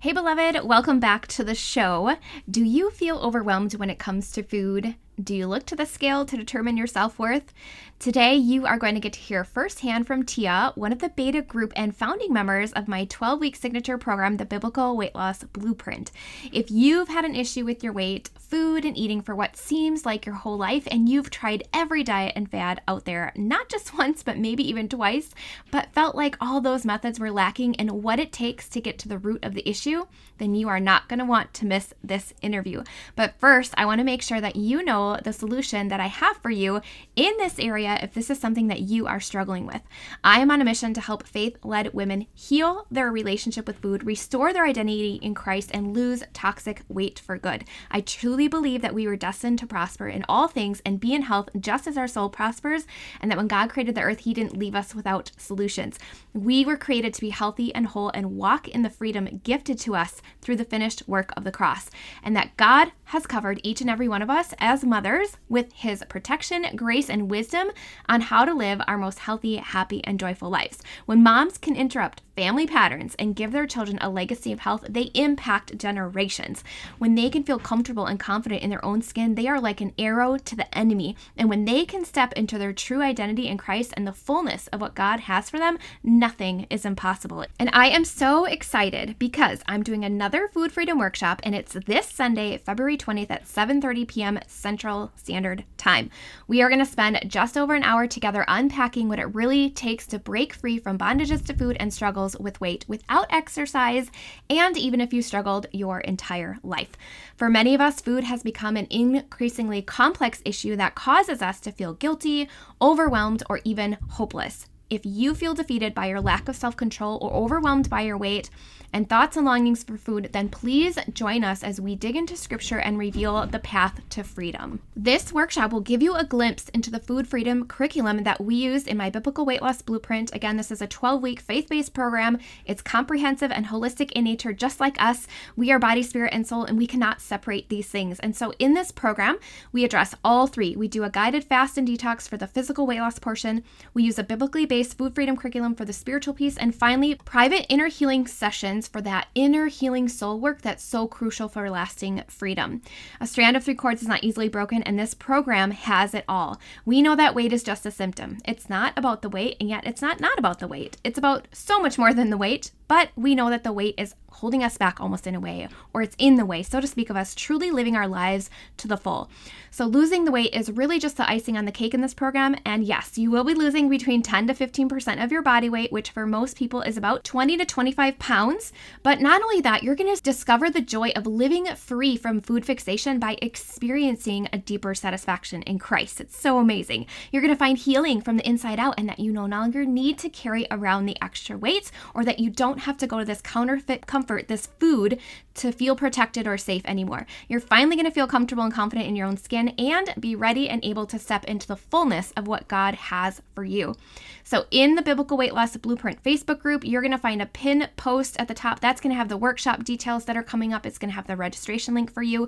Hey, beloved, welcome back to the show. Do you feel overwhelmed when it comes to food? Do you look to the scale to determine your self worth? Today, you are going to get to hear firsthand from Tia, one of the beta group and founding members of my 12 week signature program, the Biblical Weight Loss Blueprint. If you've had an issue with your weight, food, and eating for what seems like your whole life, and you've tried every diet and fad out there, not just once, but maybe even twice, but felt like all those methods were lacking in what it takes to get to the root of the issue, then you are not going to want to miss this interview. But first, I want to make sure that you know the solution that I have for you in this area if this is something that you are struggling with. I am on a mission to help faith led women heal their relationship with food, restore their identity in Christ, and lose toxic weight for good. I truly believe that we were destined to prosper in all things and be in health just as our soul prospers, and that when God created the earth, He didn't leave us without solutions. We were created to be healthy and whole and walk in the freedom gifted to us through the finished work of the cross, and that God has covered each and every one of us as mothers with his protection, grace, and wisdom on how to live our most healthy, happy, and joyful lives. When moms can interrupt family patterns and give their children a legacy of health, they impact generations. When they can feel comfortable and confident in their own skin, they are like an arrow to the enemy. And when they can step into their true identity in Christ and the fullness of what God has for them, nothing is impossible. And I am so excited because I'm doing another food freedom workshop and it's this Sunday, February 20th at 7:30 p.m. Central Standard Time. We are going to spend just over an hour together unpacking what it really takes to break free from bondages to food and struggles struggles with weight without exercise, and even if you struggled your entire life. For many of us, food has become an increasingly complex issue that causes us to feel guilty, overwhelmed, or even hopeless. If you feel defeated by your lack of self control or overwhelmed by your weight, and thoughts and longings for food, then please join us as we dig into scripture and reveal the path to freedom. This workshop will give you a glimpse into the food freedom curriculum that we use in my biblical weight loss blueprint. Again, this is a 12 week faith based program. It's comprehensive and holistic in nature, just like us. We are body, spirit, and soul, and we cannot separate these things. And so in this program, we address all three. We do a guided fast and detox for the physical weight loss portion, we use a biblically based food freedom curriculum for the spiritual piece, and finally, private inner healing sessions for that inner healing soul work that's so crucial for lasting freedom. A strand of three cords is not easily broken, and this program has it all. We know that weight is just a symptom. It's not about the weight, and yet it's not not about the weight. It's about so much more than the weight, but we know that the weight is holding us back almost in a way, or it's in the way, so to speak, of us truly living our lives to the full. So, losing the weight is really just the icing on the cake in this program. And yes, you will be losing between 10 to 15% of your body weight, which for most people is about 20 to 25 pounds. But not only that, you're going to discover the joy of living free from food fixation by experiencing a deeper satisfaction in Christ. It's so amazing. You're going to find healing from the inside out, and that you no longer need to carry around the extra weight or that you don't have to go to this counterfeit comfort comfort, this food, to feel protected or safe anymore. You're finally going to feel comfortable and confident in your own skin and be ready and able to step into the fullness of what God has for you. So, in the Biblical Weight Loss Blueprint Facebook group, you're going to find a pin post at the top. That's going to have the workshop details that are coming up. It's going to have the registration link for you.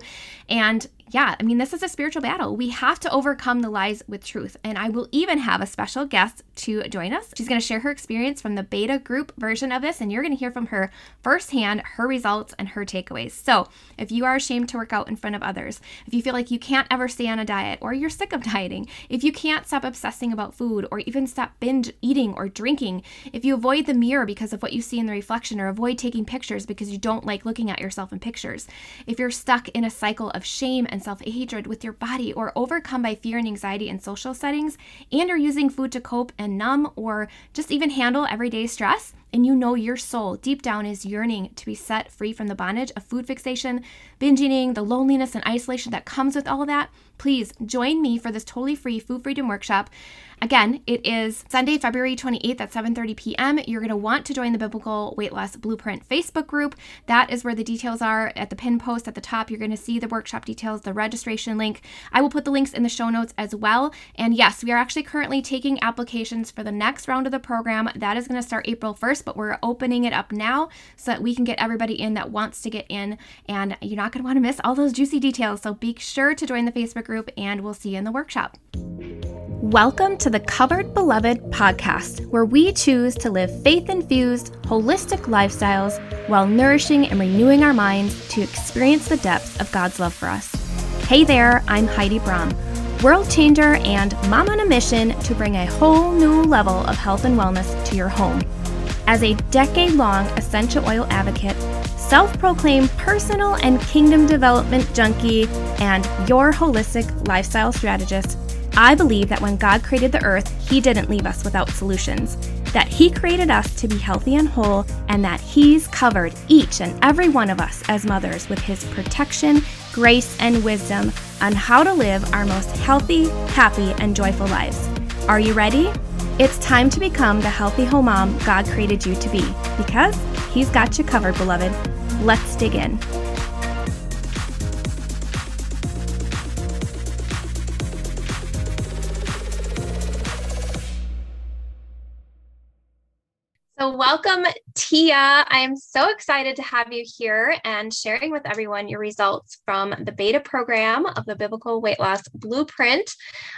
And yeah, I mean, this is a spiritual battle. We have to overcome the lies with truth. And I will even have a special guest to join us. She's going to share her experience from the beta group version of this, and you're going to hear from her firsthand her results and her. So, if you are ashamed to work out in front of others, if you feel like you can't ever stay on a diet or you're sick of dieting, if you can't stop obsessing about food or even stop binge eating or drinking, if you avoid the mirror because of what you see in the reflection or avoid taking pictures because you don't like looking at yourself in pictures, if you're stuck in a cycle of shame and self hatred with your body or overcome by fear and anxiety in social settings, and are using food to cope and numb or just even handle everyday stress, and you know your soul deep down is yearning to be set free from the bondage of food fixation, binge eating, the loneliness and isolation that comes with all of that, please join me for this totally free food freedom workshop. Again, it is Sunday, February 28th at 7:30 p.m. You're going to want to join the Biblical Weight Loss Blueprint Facebook group. That is where the details are at the pin post at the top. You're going to see the workshop details, the registration link. I will put the links in the show notes as well. And yes, we are actually currently taking applications for the next round of the program. That is going to start April 1st, but we're opening it up now so that we can get everybody in that wants to get in. And you're not going to want to miss all those juicy details. So be sure to join the Facebook group and we'll see you in the workshop. Welcome to the Covered Beloved podcast, where we choose to live faith infused, holistic lifestyles while nourishing and renewing our minds to experience the depths of God's love for us. Hey there, I'm Heidi Brom, world changer and mom on a mission to bring a whole new level of health and wellness to your home. As a decade long essential oil advocate, self proclaimed personal and kingdom development junkie, and your holistic lifestyle strategist, I believe that when God created the earth, He didn't leave us without solutions, that He created us to be healthy and whole, and that He's covered each and every one of us as mothers with His protection, grace, and wisdom on how to live our most healthy, happy, and joyful lives. Are you ready? It's time to become the healthy home mom God created you to be because He's got you covered, beloved. Let's dig in. Welcome, Tia. I am so excited to have you here and sharing with everyone your results from the beta program of the Biblical Weight Loss Blueprint.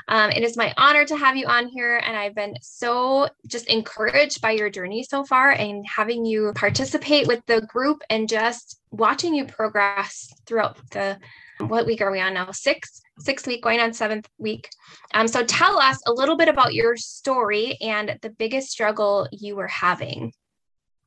Um, it is my honor to have you on here, and I've been so just encouraged by your journey so far and having you participate with the group and just watching you progress throughout the what week are we on now? Six, sixth week, going on seventh week. Um, so tell us a little bit about your story and the biggest struggle you were having.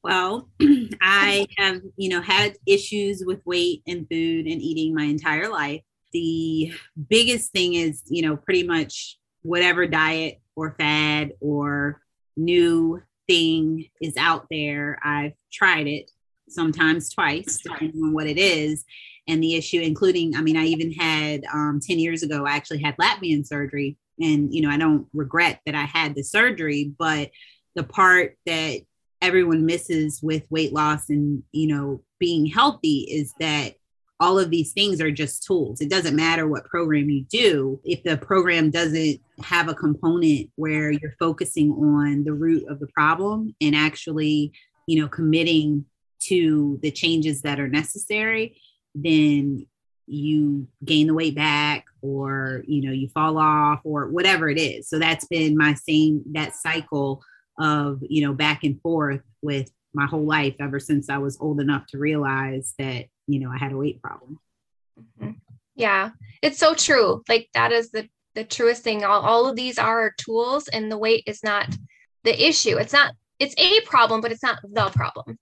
Well, I have, you know, had issues with weight and food and eating my entire life. The biggest thing is, you know, pretty much whatever diet or fad or new thing is out there, I've tried it sometimes twice, depending on what it is and the issue, including, I mean, I even had um, 10 years ago, I actually had Lap-Band surgery. And, you know, I don't regret that I had the surgery, but the part that everyone misses with weight loss and, you know, being healthy is that all of these things are just tools. It doesn't matter what program you do. If the program doesn't have a component where you're focusing on the root of the problem and actually, you know, committing to the changes that are necessary, then you gain the weight back or you know you fall off or whatever it is. So that's been my same that cycle of you know back and forth with my whole life ever since i was old enough to realize that you know i had a weight problem. Mm-hmm. yeah it's so true. Like that is the the truest thing. All, all of these are tools and the weight is not the issue. It's not it's a problem but it's not the problem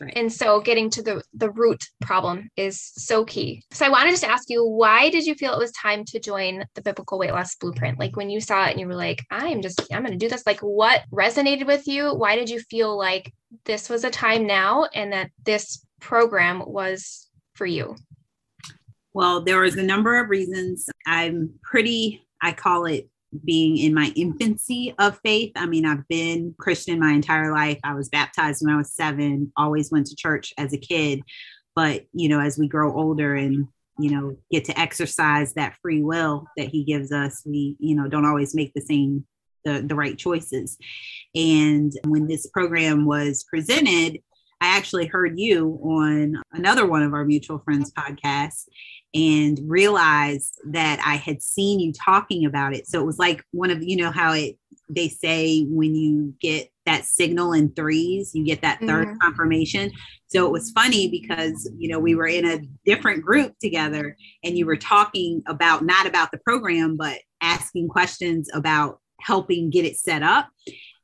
Right. And so getting to the the root problem is so key. So I wanted to ask you, why did you feel it was time to join the biblical weight loss blueprint? Like when you saw it and you were like, I'm just I'm going to do this. Like what resonated with you? Why did you feel like this was a time now and that this program was for you? Well, there was a number of reasons. I'm pretty I call it being in my infancy of faith. I mean, I've been Christian my entire life. I was baptized when I was seven, always went to church as a kid. But, you know, as we grow older and, you know, get to exercise that free will that he gives us, we, you know, don't always make the same, the, the right choices. And when this program was presented, I actually heard you on another one of our mutual friends podcasts and realized that I had seen you talking about it. So it was like one of you know how it they say when you get that signal in threes, you get that 3rd mm-hmm. confirmation. So it was funny because you know we were in a different group together and you were talking about not about the program but asking questions about helping get it set up.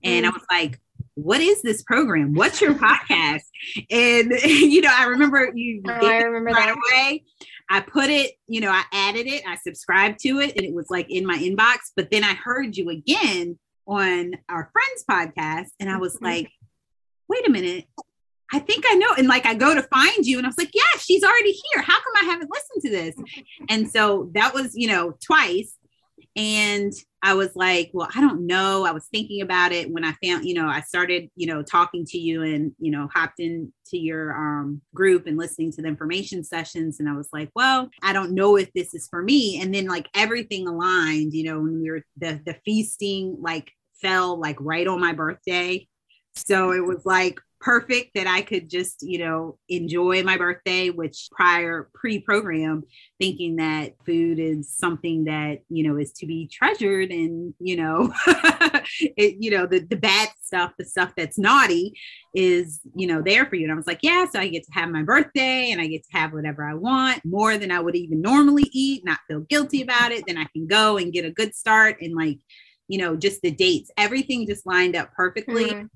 And. I was like, what is this program? What's your podcast? And you know, I remember you oh, I remember right that. away. I put it, you know, I added it, I subscribed to it, and it was like in my inbox. But then I heard you again on our friends podcast, and I was mm-hmm. like, wait a minute. I think I know. And like I go to find you, and I was like, yeah, she's already here. How come I haven't listened to this? And so that was, you know, twice. And I was like, well, I don't know. I was thinking about it when I found, you know, I started, you know, talking to you and, you know, hopped into your um, group and listening to the information sessions. And I was like, well, I don't know if this is for me. And then like everything aligned, you know, when we were the the feasting like fell like right on my birthday. So it was like perfect that I could just, you know, enjoy my birthday, which prior pre program, thinking that food is something that, you know, is to be treasured and, you know, it, you know, the, the bad stuff, the stuff that's naughty is, you know, there for you. And I was like, yeah, so I get to have my birthday and I get to have whatever I want more than I would even normally eat, not feel guilty about it. Then I can go and get a good start and like, you know, just the dates, everything just lined up perfectly. Mm-hmm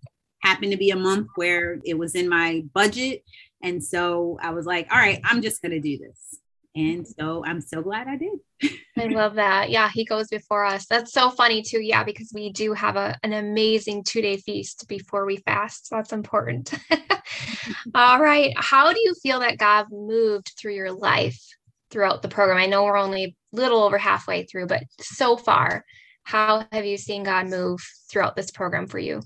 happened to be a month where it was in my budget. And so I was like, all right, I'm just going to do this. And so I'm so glad I did. I love that. Yeah, he goes before us. That's so funny too. Yeah, because we do have a, an amazing two day feast before we fast. So that's important. All right. How do you feel that God moved through your life throughout the program? I know we're only a little over halfway through, but so far, how have you seen God move throughout this program for you?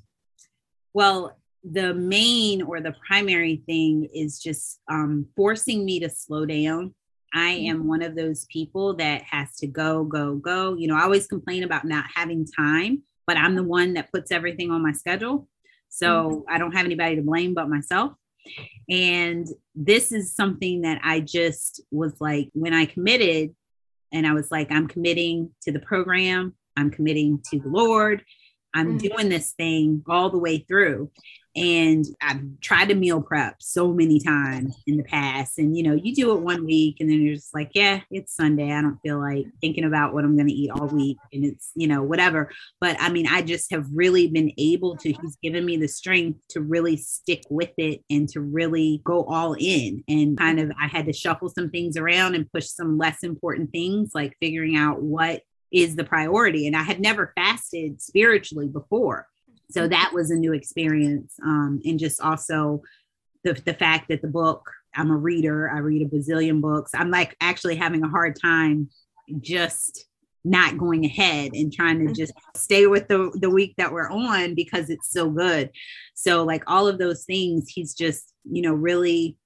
Well, the main or the primary thing is just um, forcing me to slow down. I am mm-hmm. one of those people that has to go, go, go. You know, I always complain about not having time, but I'm the one that puts everything on my schedule. So mm-hmm. I don't have anybody to blame but myself. And this is something that I just was like, when I committed, and I was like, I'm committing to the program, I'm committing to the Lord, I'm mm-hmm. doing this thing all the way through. And I've tried to meal prep so many times in the past. And, you know, you do it one week and then you're just like, yeah, it's Sunday. I don't feel like thinking about what I'm going to eat all week. And it's, you know, whatever. But I mean, I just have really been able to, he's given me the strength to really stick with it and to really go all in. And kind of, I had to shuffle some things around and push some less important things, like figuring out what is the priority. And I had never fasted spiritually before. So mm-hmm. that was a new experience. Um, and just also the, the fact that the book, I'm a reader, I read a bazillion books. I'm like actually having a hard time just not going ahead and trying to mm-hmm. just stay with the, the week that we're on because it's so good. So, like all of those things, he's just, you know, really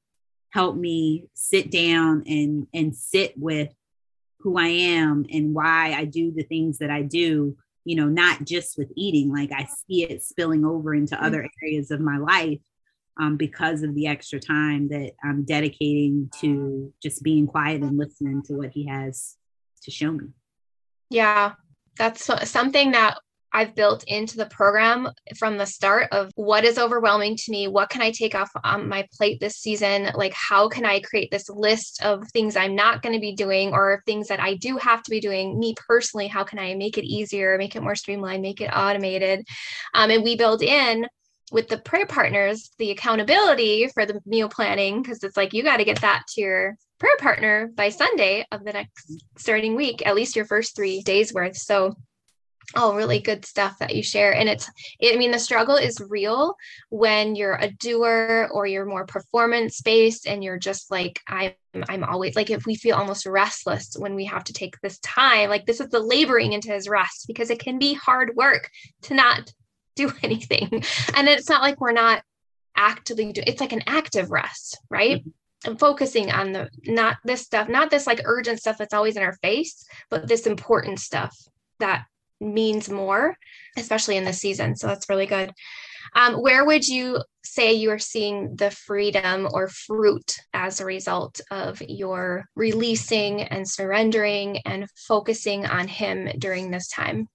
helped me sit down and and sit with who I am and why I do the things that I do, you know, not just with eating, like I see it spilling over into mm-hmm. other areas of my life um, because of the extra time that I'm dedicating to just being quiet and listening to what he has to show me. Yeah, that's something that I've built into the program from the start of what is overwhelming to me. What can I take off on my plate this season? Like, how can I create this list of things I'm not going to be doing or things that I do have to be doing? Me personally, how can I make it easier, make it more streamlined, make it automated? Um, and we build in with the prayer partners the accountability for the meal planning because it's like you got to get that to your prayer partner by Sunday of the next starting week, at least your first three days worth. So all really good stuff that you share. And it's i mean the struggle is real when you're a doer or you're more performance based and you're just like i'm i'm always like if we feel almost restless when we have to take this time like this is the laboring into his rest because it can be hard work to not do anything. And it's not like we're not actively doing it's like an active rest right? Mm-hmm. And focusing on the not this stuff not this like urgent stuff that's always in our face but this important stuff that means more, especially in this season. So that's really good. Um, where would you say you are seeing the freedom or fruit as a result of your releasing and surrendering and focusing on Him during this time?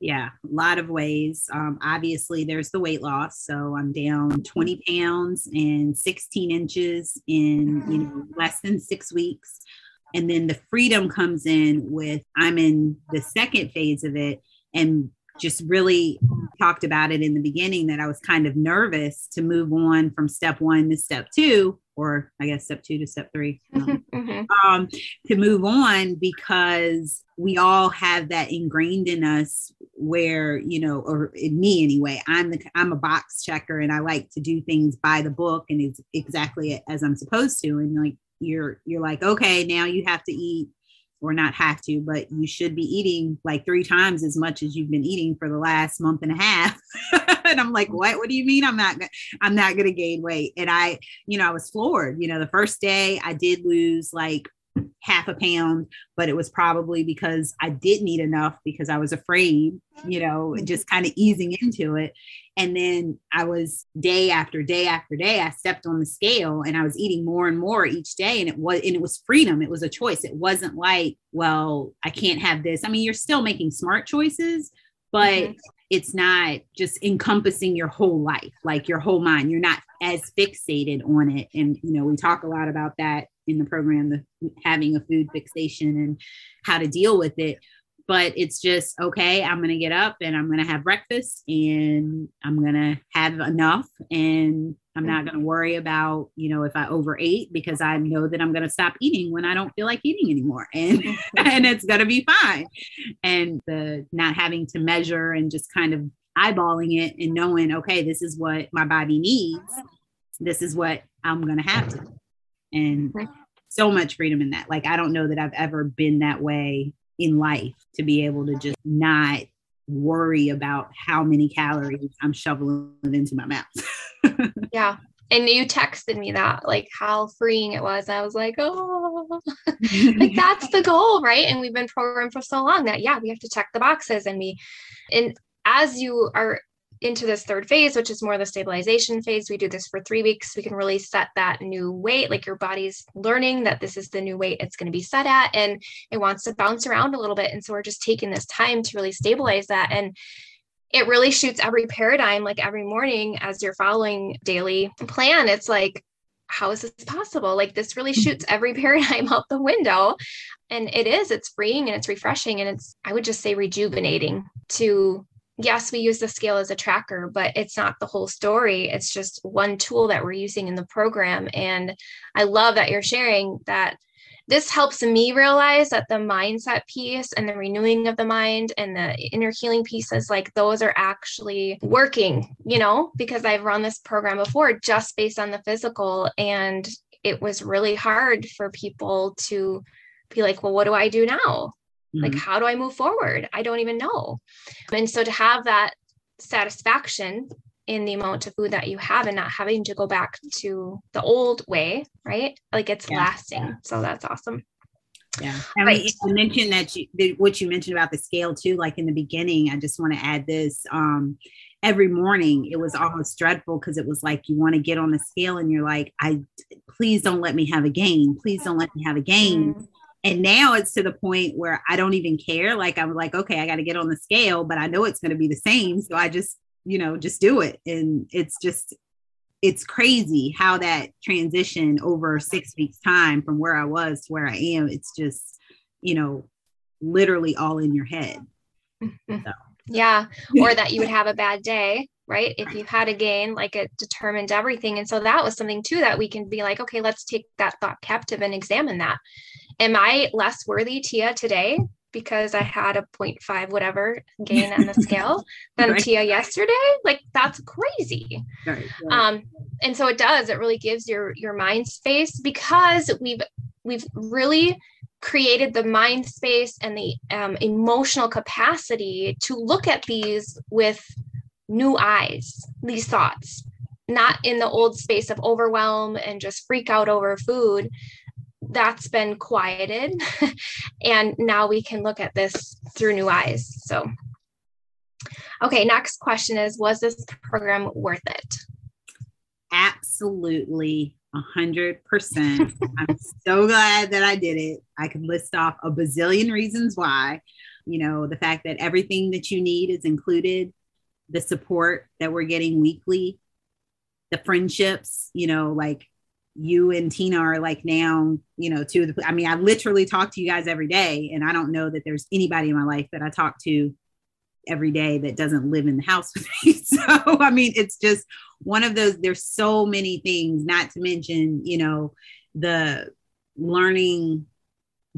Yeah, a lot of ways. Um, obviously, there's the weight loss. So I'm down 20 pounds and 16 inches in you know less than six weeks. And then the freedom comes in with I'm in the second phase of it and just really talked about it in the beginning that I was kind of nervous to move on from step one to step two, or I guess step two to step three, um, mm-hmm. um, to move on because we all have that ingrained in us where you know or in me anyway i'm the i'm a box checker and i like to do things by the book and it's exactly as i'm supposed to and like you're you're like okay now you have to eat or not have to but you should be eating like three times as much as you've been eating for the last month and a half. And i'm like what what do you mean i'm not i'm not going to gain weight? And i you know i was floored you know the first day i did lose like half a pound but it was probably because i didn't eat enough because i was afraid you know just kind of easing into it And then I was day after day after day, I stepped on the scale and I was eating more and more each day. And it was, and it was freedom. It was a choice. It wasn't like, well, I can't have this. I mean, you're still making smart choices, but mm-hmm. it's not just encompassing your whole life, like your whole mind. You're not as fixated on it. And, you know, we talk a lot about that in the program, the having a food fixation and how to deal with it but it's just okay i'm gonna get up and i'm gonna have breakfast and i'm gonna have enough and i'm not gonna worry about you know if i overate because i know that i'm gonna stop eating when i don't feel like eating anymore. And and it's gonna be fine. And the not having to measure and just kind of eyeballing it and knowing okay this is what my body needs. This is what i'm gonna have to and so much freedom in that. Like i don't know that i've ever been that way in life to be able to just not worry about how many calories I'm shoveling into my mouth. yeah. And you texted me that, like how freeing it was. I was like, oh, like that's the goal, right? And we've been programmed for so long that, yeah, we have to check the boxes and we, and as you are into this third phase, which is more the stabilization phase. We do this for three weeks. We can really set that new weight, like your body's learning that this is the new weight it's going to be set at, and it wants to bounce around a little bit. And so we're just taking this time to really stabilize that. And it really shoots every paradigm, like every morning as you're following daily plan. It's like, how is this possible? Like this really mm-hmm. shoots every paradigm out the window. And it is, it's freeing and it's refreshing. And it's, I would just say, rejuvenating to yes, we use the scale as a tracker, but it's not the whole story. It's just one tool that we're using in the program. And I love that you're sharing that this helps me realize that the mindset piece and the renewing of the mind and the inner healing pieces, like those are actually working, you know, because I've run this program before just based on the physical. And it was really hard for people to be like, well, what do I do now? Mm-hmm. Like, how do I move forward? I don't even know. And so to have that satisfaction in the amount of food that you have and not having to go back to the old way, right? Like it's yeah. lasting. So that's awesome. Yeah. I mean, I mentioned that you, what you mentioned about the scale too, like in the beginning, I just want to add this. Um, every morning it was almost dreadful because it was like you want to get on the scale and you're like, I please don't let me have a gain. Please don't let me have a gain. Mm-hmm and now it's to the point where I don't even care. Like I'm like, okay, I got to get on the scale, but I know it's going to be the same. So I just, you know, just do it. And it's just, it's crazy how that transition over six weeks time from where I was to where I am. It's just, you know, literally all in your head. So. Yeah. Or that you would have a bad day right? If you had a gain, like it determined everything. And so that was something too that we can be like, okay, let's take that thought captive and examine that am I less worthy, Tia, today because I had a 0.5 whatever gain on the scale than right. Tia yesterday? Like that's crazy. Right, right. Um, and so it does. It really gives your your mind space because we've we've really created the mind space and the um, emotional capacity to look at these with new eyes. These thoughts, not in the old space of overwhelm and just freak out over food, that's been quieted and now we can look at this through new eyes so. Okay next question is was this program worth it? Absolutely a hundred percent. I'm so glad that i did it. I could list off a bazillion reasons why. You know the fact that everything that you need is included the support that we're getting weekly the friendships you know like you and Tina are like now, you know, two of the, I mean, I literally talk to you guys every day, and I don't know that there's anybody in my life that I talk to every day that doesn't live in the house with me. So, I mean, it's just one of those, there's so many things, not to mention, you know, the learning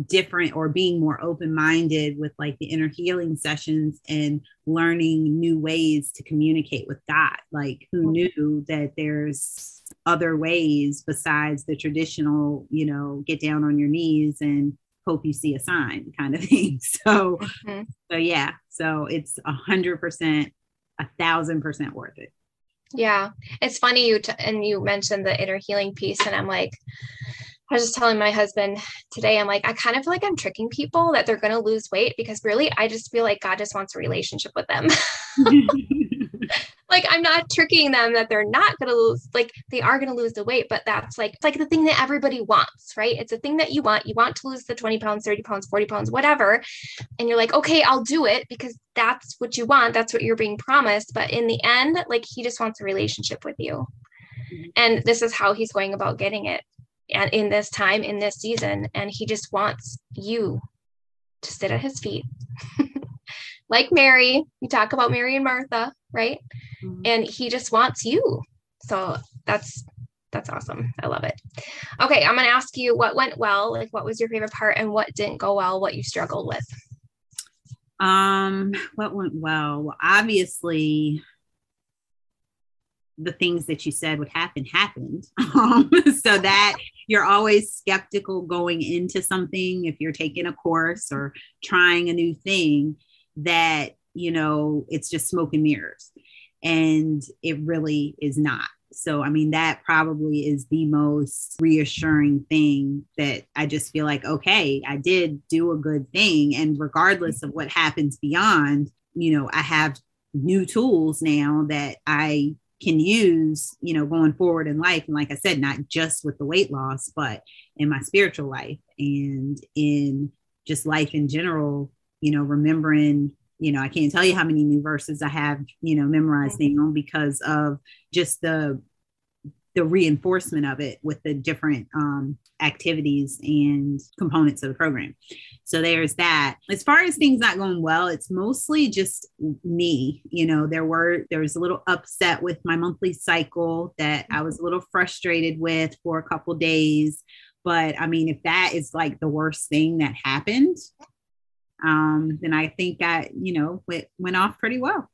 different or being more open minded with like the inner healing sessions and learning new ways to communicate with God. Like, who mm-hmm. knew that there's other ways besides the traditional, you know, get down on your knees and hope you see a sign kind of thing. So, mm-hmm. so yeah, so it's a hundred percent, a thousand percent worth it. Yeah, it's funny you t- and you mentioned the inner healing piece, and I'm like, I was just telling my husband today, I'm like, I kind of feel like I'm tricking people that they're going to lose weight because really, I just feel like God just wants a relationship with them. like I'm not tricking them that they're not going to lose like they are going to lose the weight but that's like it's like the thing that everybody wants right? It's a thing that you want. You want to lose the 20 pounds 30 pounds 40 pounds whatever and you're like okay I'll do it because that's what you want that's what you're being promised but in the end like he just wants a relationship with you. Mm-hmm. and this is how he's going about getting it and in this time in this season and he just wants you to sit at his feet. Like Mary we talk about Mary and Martha right? Mm-hmm. and he just wants you. So that's that's awesome. I love it. Okay i'm going to ask you what went well like what was your favorite part and what didn't go well what you struggled with? Um what went well? Well obviously the things that you said would happen happened. Um, so that you're always skeptical going into something if you're taking a course or trying a new thing that you know it's just smoke and mirrors and it really is not. So, I mean, that probably is the most reassuring thing that I just feel like, okay, I did do a good thing. And regardless of what happens beyond, you know, I have new tools now that I can use, you know, going forward in life. And like I said, not just with the weight loss, but in my spiritual life and in just life in general, you know, remembering you know, I can't tell you how many new verses I have, you know, memorized now because of just the the reinforcement of it with the different um, activities and components of the program. So there's that. As far as things not going well, it's mostly just me. You know, there were there was a little upset with my monthly cycle that I was a little frustrated with for a couple days. But I mean, if that is like the worst thing that happened, um, then I think that, you know, went, went off pretty well.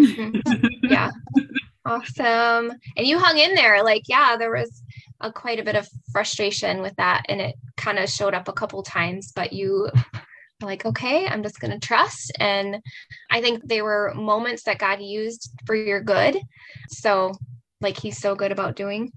Mm-hmm. yeah. Awesome. And you hung in there. Like, yeah, there was a, quite a bit of frustration with that. And it kind of showed up a couple times, but you like, okay, I'm just going to trust. And I think they were moments that God used for your good. So, like, He's so good about doing.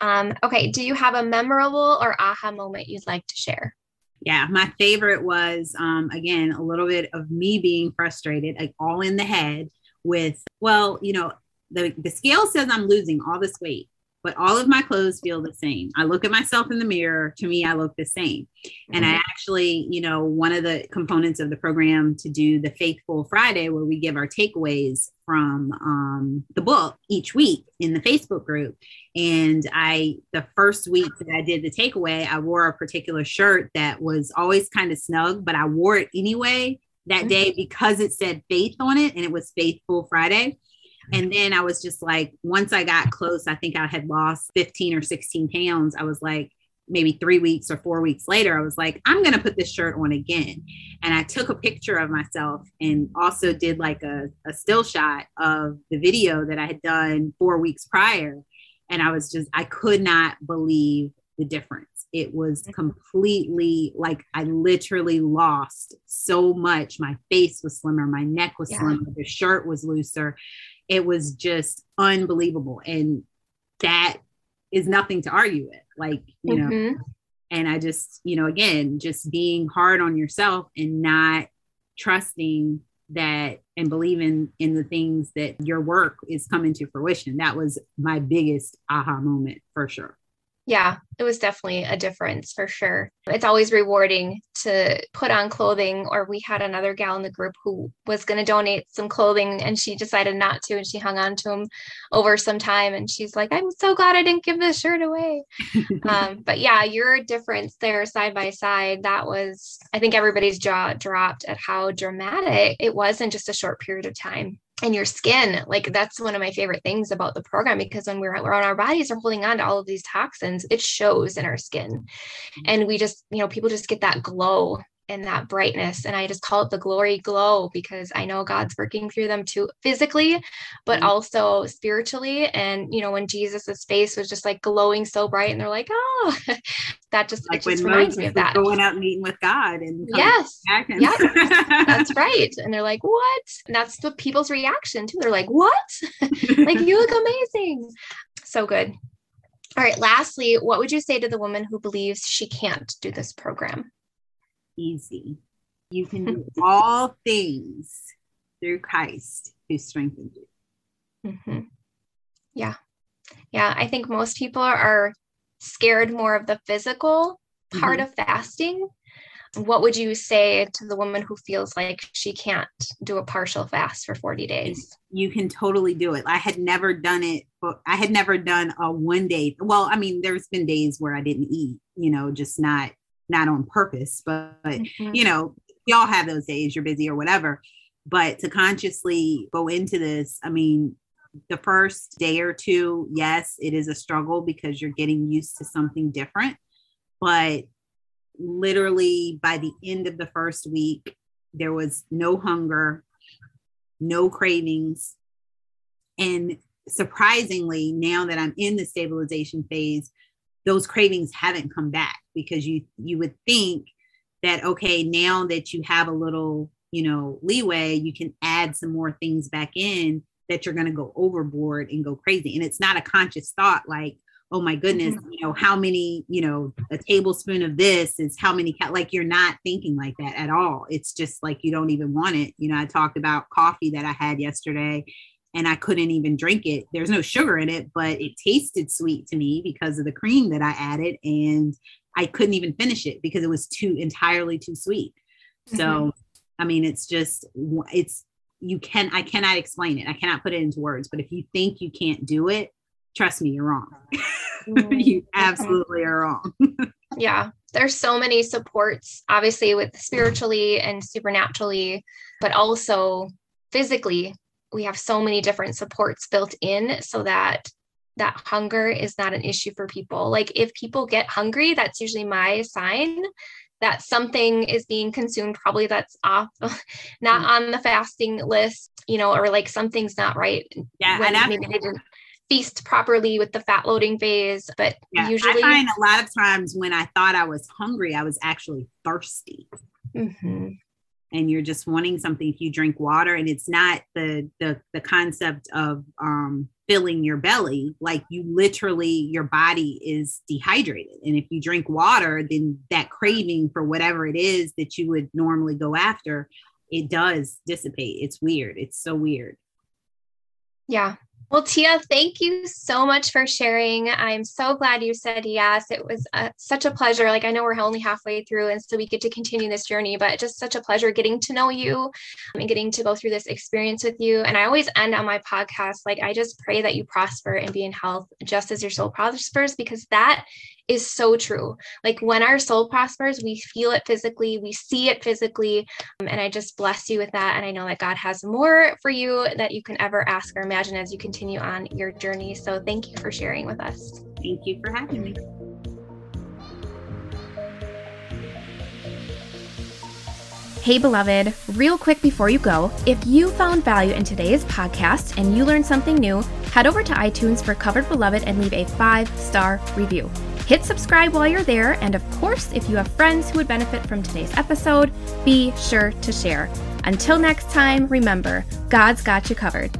Um, okay. Do you have a memorable or aha moment you'd like to share? Yeah my favorite was um, again a little bit of me being frustrated like all in the head with well you know the, the scale says i'm losing all this weight but all of my clothes feel the same. I look at myself in the mirror. To me, I look the same. Mm-hmm. And I mm-hmm. actually, you know, one of the components of the program to do the Faithful Friday, where we give our takeaways from um, the book each week in the Facebook group. And I, the first week that I did the takeaway, I wore a particular shirt that was always kind of snug, but I wore it anyway that mm-hmm. day because it said faith on it and it was Faithful Friday. And then I was just like, once I got close, I think I had lost 15 or 16 pounds. I was like, maybe three weeks or four weeks later, I was like, I'm going to put this shirt on again. And I took a picture of myself and also did like a, a still shot of the video that I had done four weeks prior. And I was just, I could not believe the difference. It was mm-hmm. completely like I literally lost so much. My face was slimmer, my neck was yeah. slimmer, the shirt was looser it was just unbelievable. And that is nothing to argue with. Like, you mm-hmm. know, and I just, you know, again, just being hard on yourself and not trusting that and believing in the things that your work is coming to fruition. That was my biggest aha moment for sure yeah, it was definitely a difference for sure. It's always rewarding to put on clothing. Or we had another gal in the group who was going to donate some clothing and she decided not to and she hung on to them over some time. And she's like, I'm so glad I didn't give this shirt away. um, but yeah, your difference there side by side, that was, I think everybody's jaw dropped at how dramatic it was in just a short period of time and your skin like that's one of my favorite things about the program because when we're, we're on our bodies are holding on to all of these toxins it shows in our skin. And we just you know people just get that glow and that brightness. And I just call it the glory glow because I know God's working through them too physically, but mm-hmm. also spiritually. And, you know, when Jesus's face was just like glowing so bright and they're like, oh, that just, like it just reminds Moses me of that. Going out meeting with God and yes, and- yeah, that's right. And they're like, what? And that's the people's reaction too. They're like, what? like, you look amazing. So good. All right. Lastly, what would you say to the woman who believes she can't do this program? Easy. You can do all things through Christ who strengthens you. Mm-hmm. Yeah. Yeah. I think most people are scared more of the physical part mm-hmm. of fasting. What would you say to the woman who feels like she can't do a partial fast for 40 days? You can totally do it. I had never done it, but I had never done a one day. Well, I mean, there's been days where I didn't eat, you know, just not not on purpose, but mm-hmm. you know, y'all have those days you're busy or whatever. But to consciously go into this, I mean, the first day or two, yes, it is a struggle because you're getting used to something different. But literally by the end of the first week, there was no hunger, no cravings. And surprisingly, now that I'm in the stabilization phase, those cravings haven't come back because you you would think that okay, now that you have a little, you know, leeway, you can add some more things back in that you're going to go overboard and go crazy. And it's not a conscious thought like, oh my goodness, mm-hmm. you know, how many, you know, a tablespoon of this is how many, cal-? like you're not thinking like that at all. It's just like you don't even want it. You know, I talked about coffee that I had yesterday and I couldn't even drink it. There's no sugar in it, but it tasted sweet to me because of the cream that I added. And I couldn't even finish it because it was too entirely too sweet. Mm-hmm. So, I mean, it's just, it's, you can i cannot explain it i cannot put it into words but if you think you can't do it trust me you're wrong mm-hmm. you absolutely are wrong yeah there's so many supports obviously with spiritually and supernaturally but also physically we have so many different supports built in so that that hunger is not an issue for people like if people get hungry that's usually my sign that something is being consumed probably that's off not mm. on the fasting list you know or like something's not right yeah and maybe they didn't feast properly with the fat loading phase but yeah, usually i find a lot of times when i thought i was hungry i was actually thirsty mm-hmm. And you're just wanting something if you drink water and it's not the the, the concept of um filling your belly like you literally your body is dehydrated. And if you drink water then that craving for whatever it is that you would normally go after it does dissipate. It's weird. It's so weird. Yeah well, Tia, thank you so much for sharing. I'm so glad you said yes. It was uh, such a pleasure. Like, I know we're only halfway through, and so we get to continue this journey, but just such a pleasure getting to know you and getting to go through this experience with you. And I always end on my podcast, like, I just pray that you prosper and be in health just as your soul prospers, because that is so true. Like when our soul prospers, we feel it physically, we see it physically. Um, and I just bless you with that. And I know that God has more for you that you can ever ask or imagine as you continue on your journey. So thank you for sharing with us. Thank you for having me. Hey, beloved, real quick before you go, if you found value in today's podcast and you learned something new, head over to iTunes for Covered Beloved and leave a five star review. Hit subscribe while you're there, and of course, if you have friends who would benefit from today's episode, be sure to share. Until next time, remember, God's got you covered.